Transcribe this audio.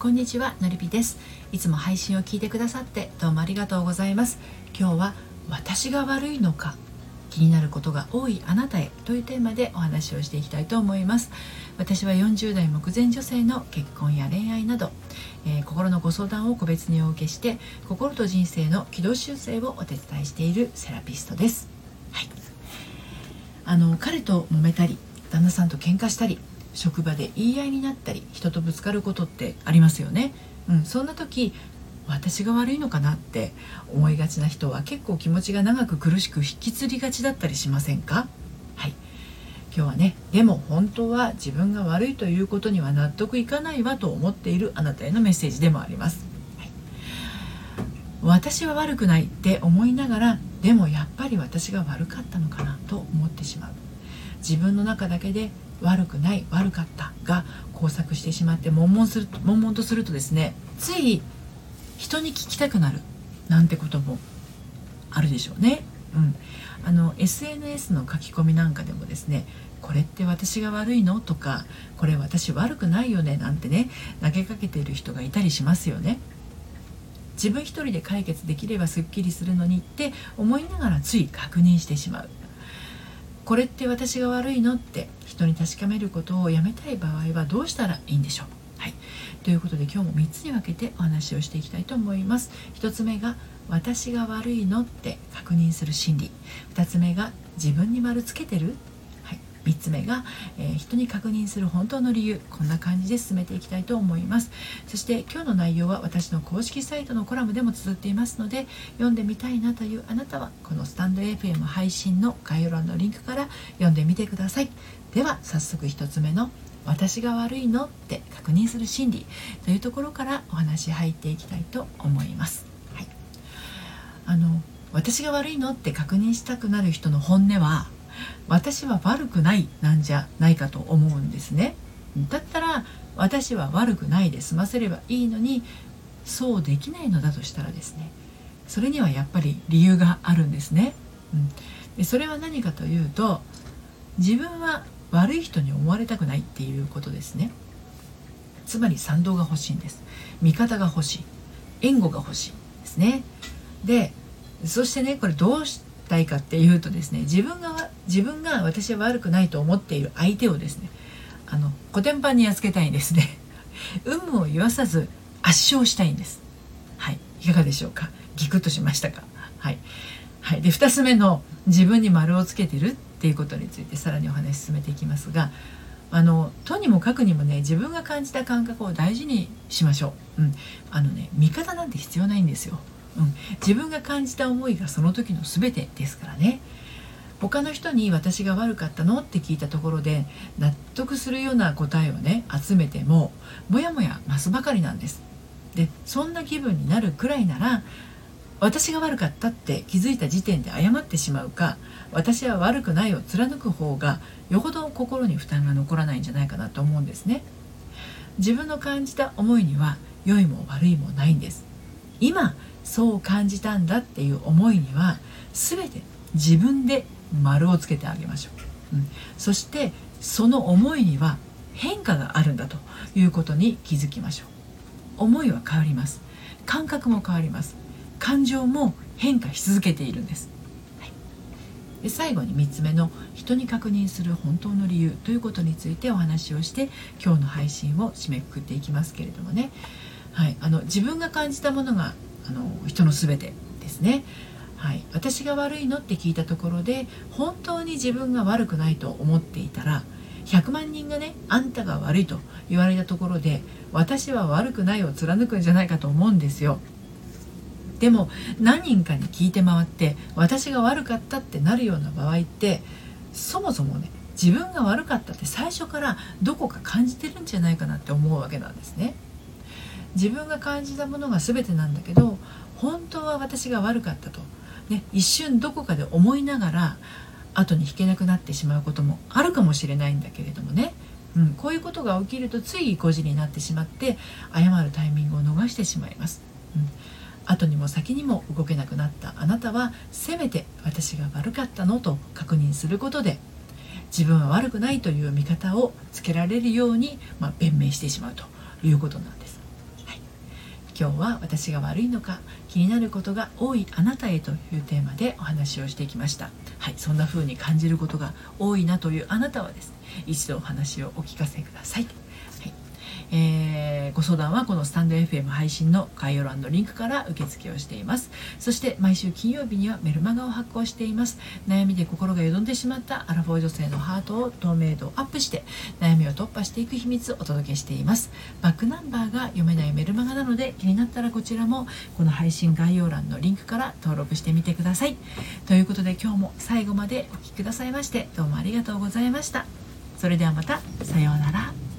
こんにちはのりぴです。いつも配信を聞いてくださってどうもありがとうございます。今日は私が悪いのか気になることが多いあなたへというテーマでお話をしていきたいと思います。私は40代目前女性の結婚や恋愛など、えー、心のご相談を個別にお受けして心と人生の軌道修正をお手伝いしているセラピストです。はい。あの彼と揉めたり旦那さんと喧嘩したり職場で言い合いになったり人とぶつかることってありますよね、うん、そんな時私が悪いのかなって思いがちな人は結構気持ちが長く苦しく引きつりがちだったりしませんか？はい。今日はねでも本当は自分が悪いということには納得いかないわと思っているあなたへのメッセージでもあります、はい、私は悪くないって思いながらでもやっぱり私が悪かったのかなと思ってしまう。自分の中だけで悪くない悪かったが交錯してしまって悶々する悶々とするとですねつい人に聞きたくなるなんてこともあるでしょうね。うん、あの SNS の書き込みなんかでもですねこれって私が悪いの？とかこれ私悪くないよね？なんてね投げかけてる人がいたりしますよね。自分一人で解決できればすっきりするのにって思いながらつい確認してしまうこれって私が悪いのって人に確かめることをやめたい場合はどうしたらいいんでしょう。はい。ということで今日も3つに分けてお話をしていきたいと思います。1つ目が私が悪いのって確認する心理。2つ目が自分に丸つけてる3つ目が、えー、人に確認する本当の理由こんな感じで進めていきたいと思います。そして今日の内容は私の公式サイトのコラムでも綴っていますので読んでみたいなというあなたはこのスタンド FM 配信の概要欄のリンクから読んでみてください。では早速1つ目の私が悪いのって確認する心理というところからお話入っていきたいと思います、はい、あの私が悪いのって確認したくなる人の本音は私は悪くないなんじゃないかと思うんですね。だったら私は悪くないで済ませればいいのにそうできないのだとしたらですね。それにはやっぱり理由があるんですね、うん、でそれは何かというと自分は悪い人に思われたくないっていうことですね。つまり賛同が欲しいんです。味方が欲しい。援護が欲しいですね。でそしてねこれどうしたいかっていうとですね自分が自分が私は悪くないと思っている相手をですねあのコテンパンにやっつけたいんですね。有無を言わさず圧勝したいんです。はい。いかがでしょうか？ギクッとしましたか？はい、はい、で2つ目の自分に丸をつけてるっていうことについてさらにお話し進めていきますがあのとにもかくにもね自分が感じた感覚を大事にしましょう、うん、あのね味方なんて必要ないんですよ。うん、自分が感じた思いがその時の全てですからね。他の人に私が悪かったの？って聞いたところで納得するような答えをね集めてももやもや増すばかりなんです。でそんな気分になるくらいなら私が悪かったって気づいた時点で謝ってしまうか私は悪くないを貫く方がよほど心に負担が残らないんじゃないかなと思うんですね。自分の感じた思いには良いも悪いもないんです。今そう感じたんだっていう思いには全て自分で丸をつけてあげましょう、うん、そしてその思いには変化があるんだということに気づきましょう。思いは変わります。感覚も変わります。感情も変化し続けているんです、はい、で最後に3つ目の人に確認する本当の理由ということについてお話をして今日の配信を締めくくっていきますけれどもね、はい、あの自分が感じたものがあの人の全てですね。はい、私が悪いのって聞いたところで本当に自分が悪くないと思っていたら100万人がねあんたが悪いと言われたところで私は悪くないを貫くんじゃないかと思うんですよ。でも何人かに聞いて回って私が悪かったってなるような場合ってそもそもね自分が悪かったって最初からどこか感じてるんじゃないかなって思うわけなんですね。自分が感じたものが全てなんだけど本当は私が悪かったと、ね、一瞬どこかで思いながら後に引けなくなってしまうこともあるかもしれないんだけれどもね、うん、こういうことが起きるとつい意固地になってしまって謝るタイミングを逃してしまいます。うん後にも先にも動けなくなったあなたはせめて私が悪かったのと確認することで自分は悪くないという見方をつけられるように、まあ、弁明してしまうということなんです。今日は私が悪いのか気になることが多いあなたへというテーマでお話をしてきました。はいそんな風に感じることが多いなというあなたはですね一度お話をお聞かせください。えー、ご相談はこのスタンド FM 配信の概要欄のリンクから受付をしています。そして毎週金曜日にはメルマガを発行しています。悩みで心がよどんでしまったアラフォー女性のハートを透明度をアップして悩みを突破していく秘密をお届けしています。バックナンバーが読めないメルマガなので気になったらこちらもこの配信概要欄のリンクから登録してみてください。ということで今日も最後までお聴きくださいましてどうもありがとうございました。それではまたさようなら。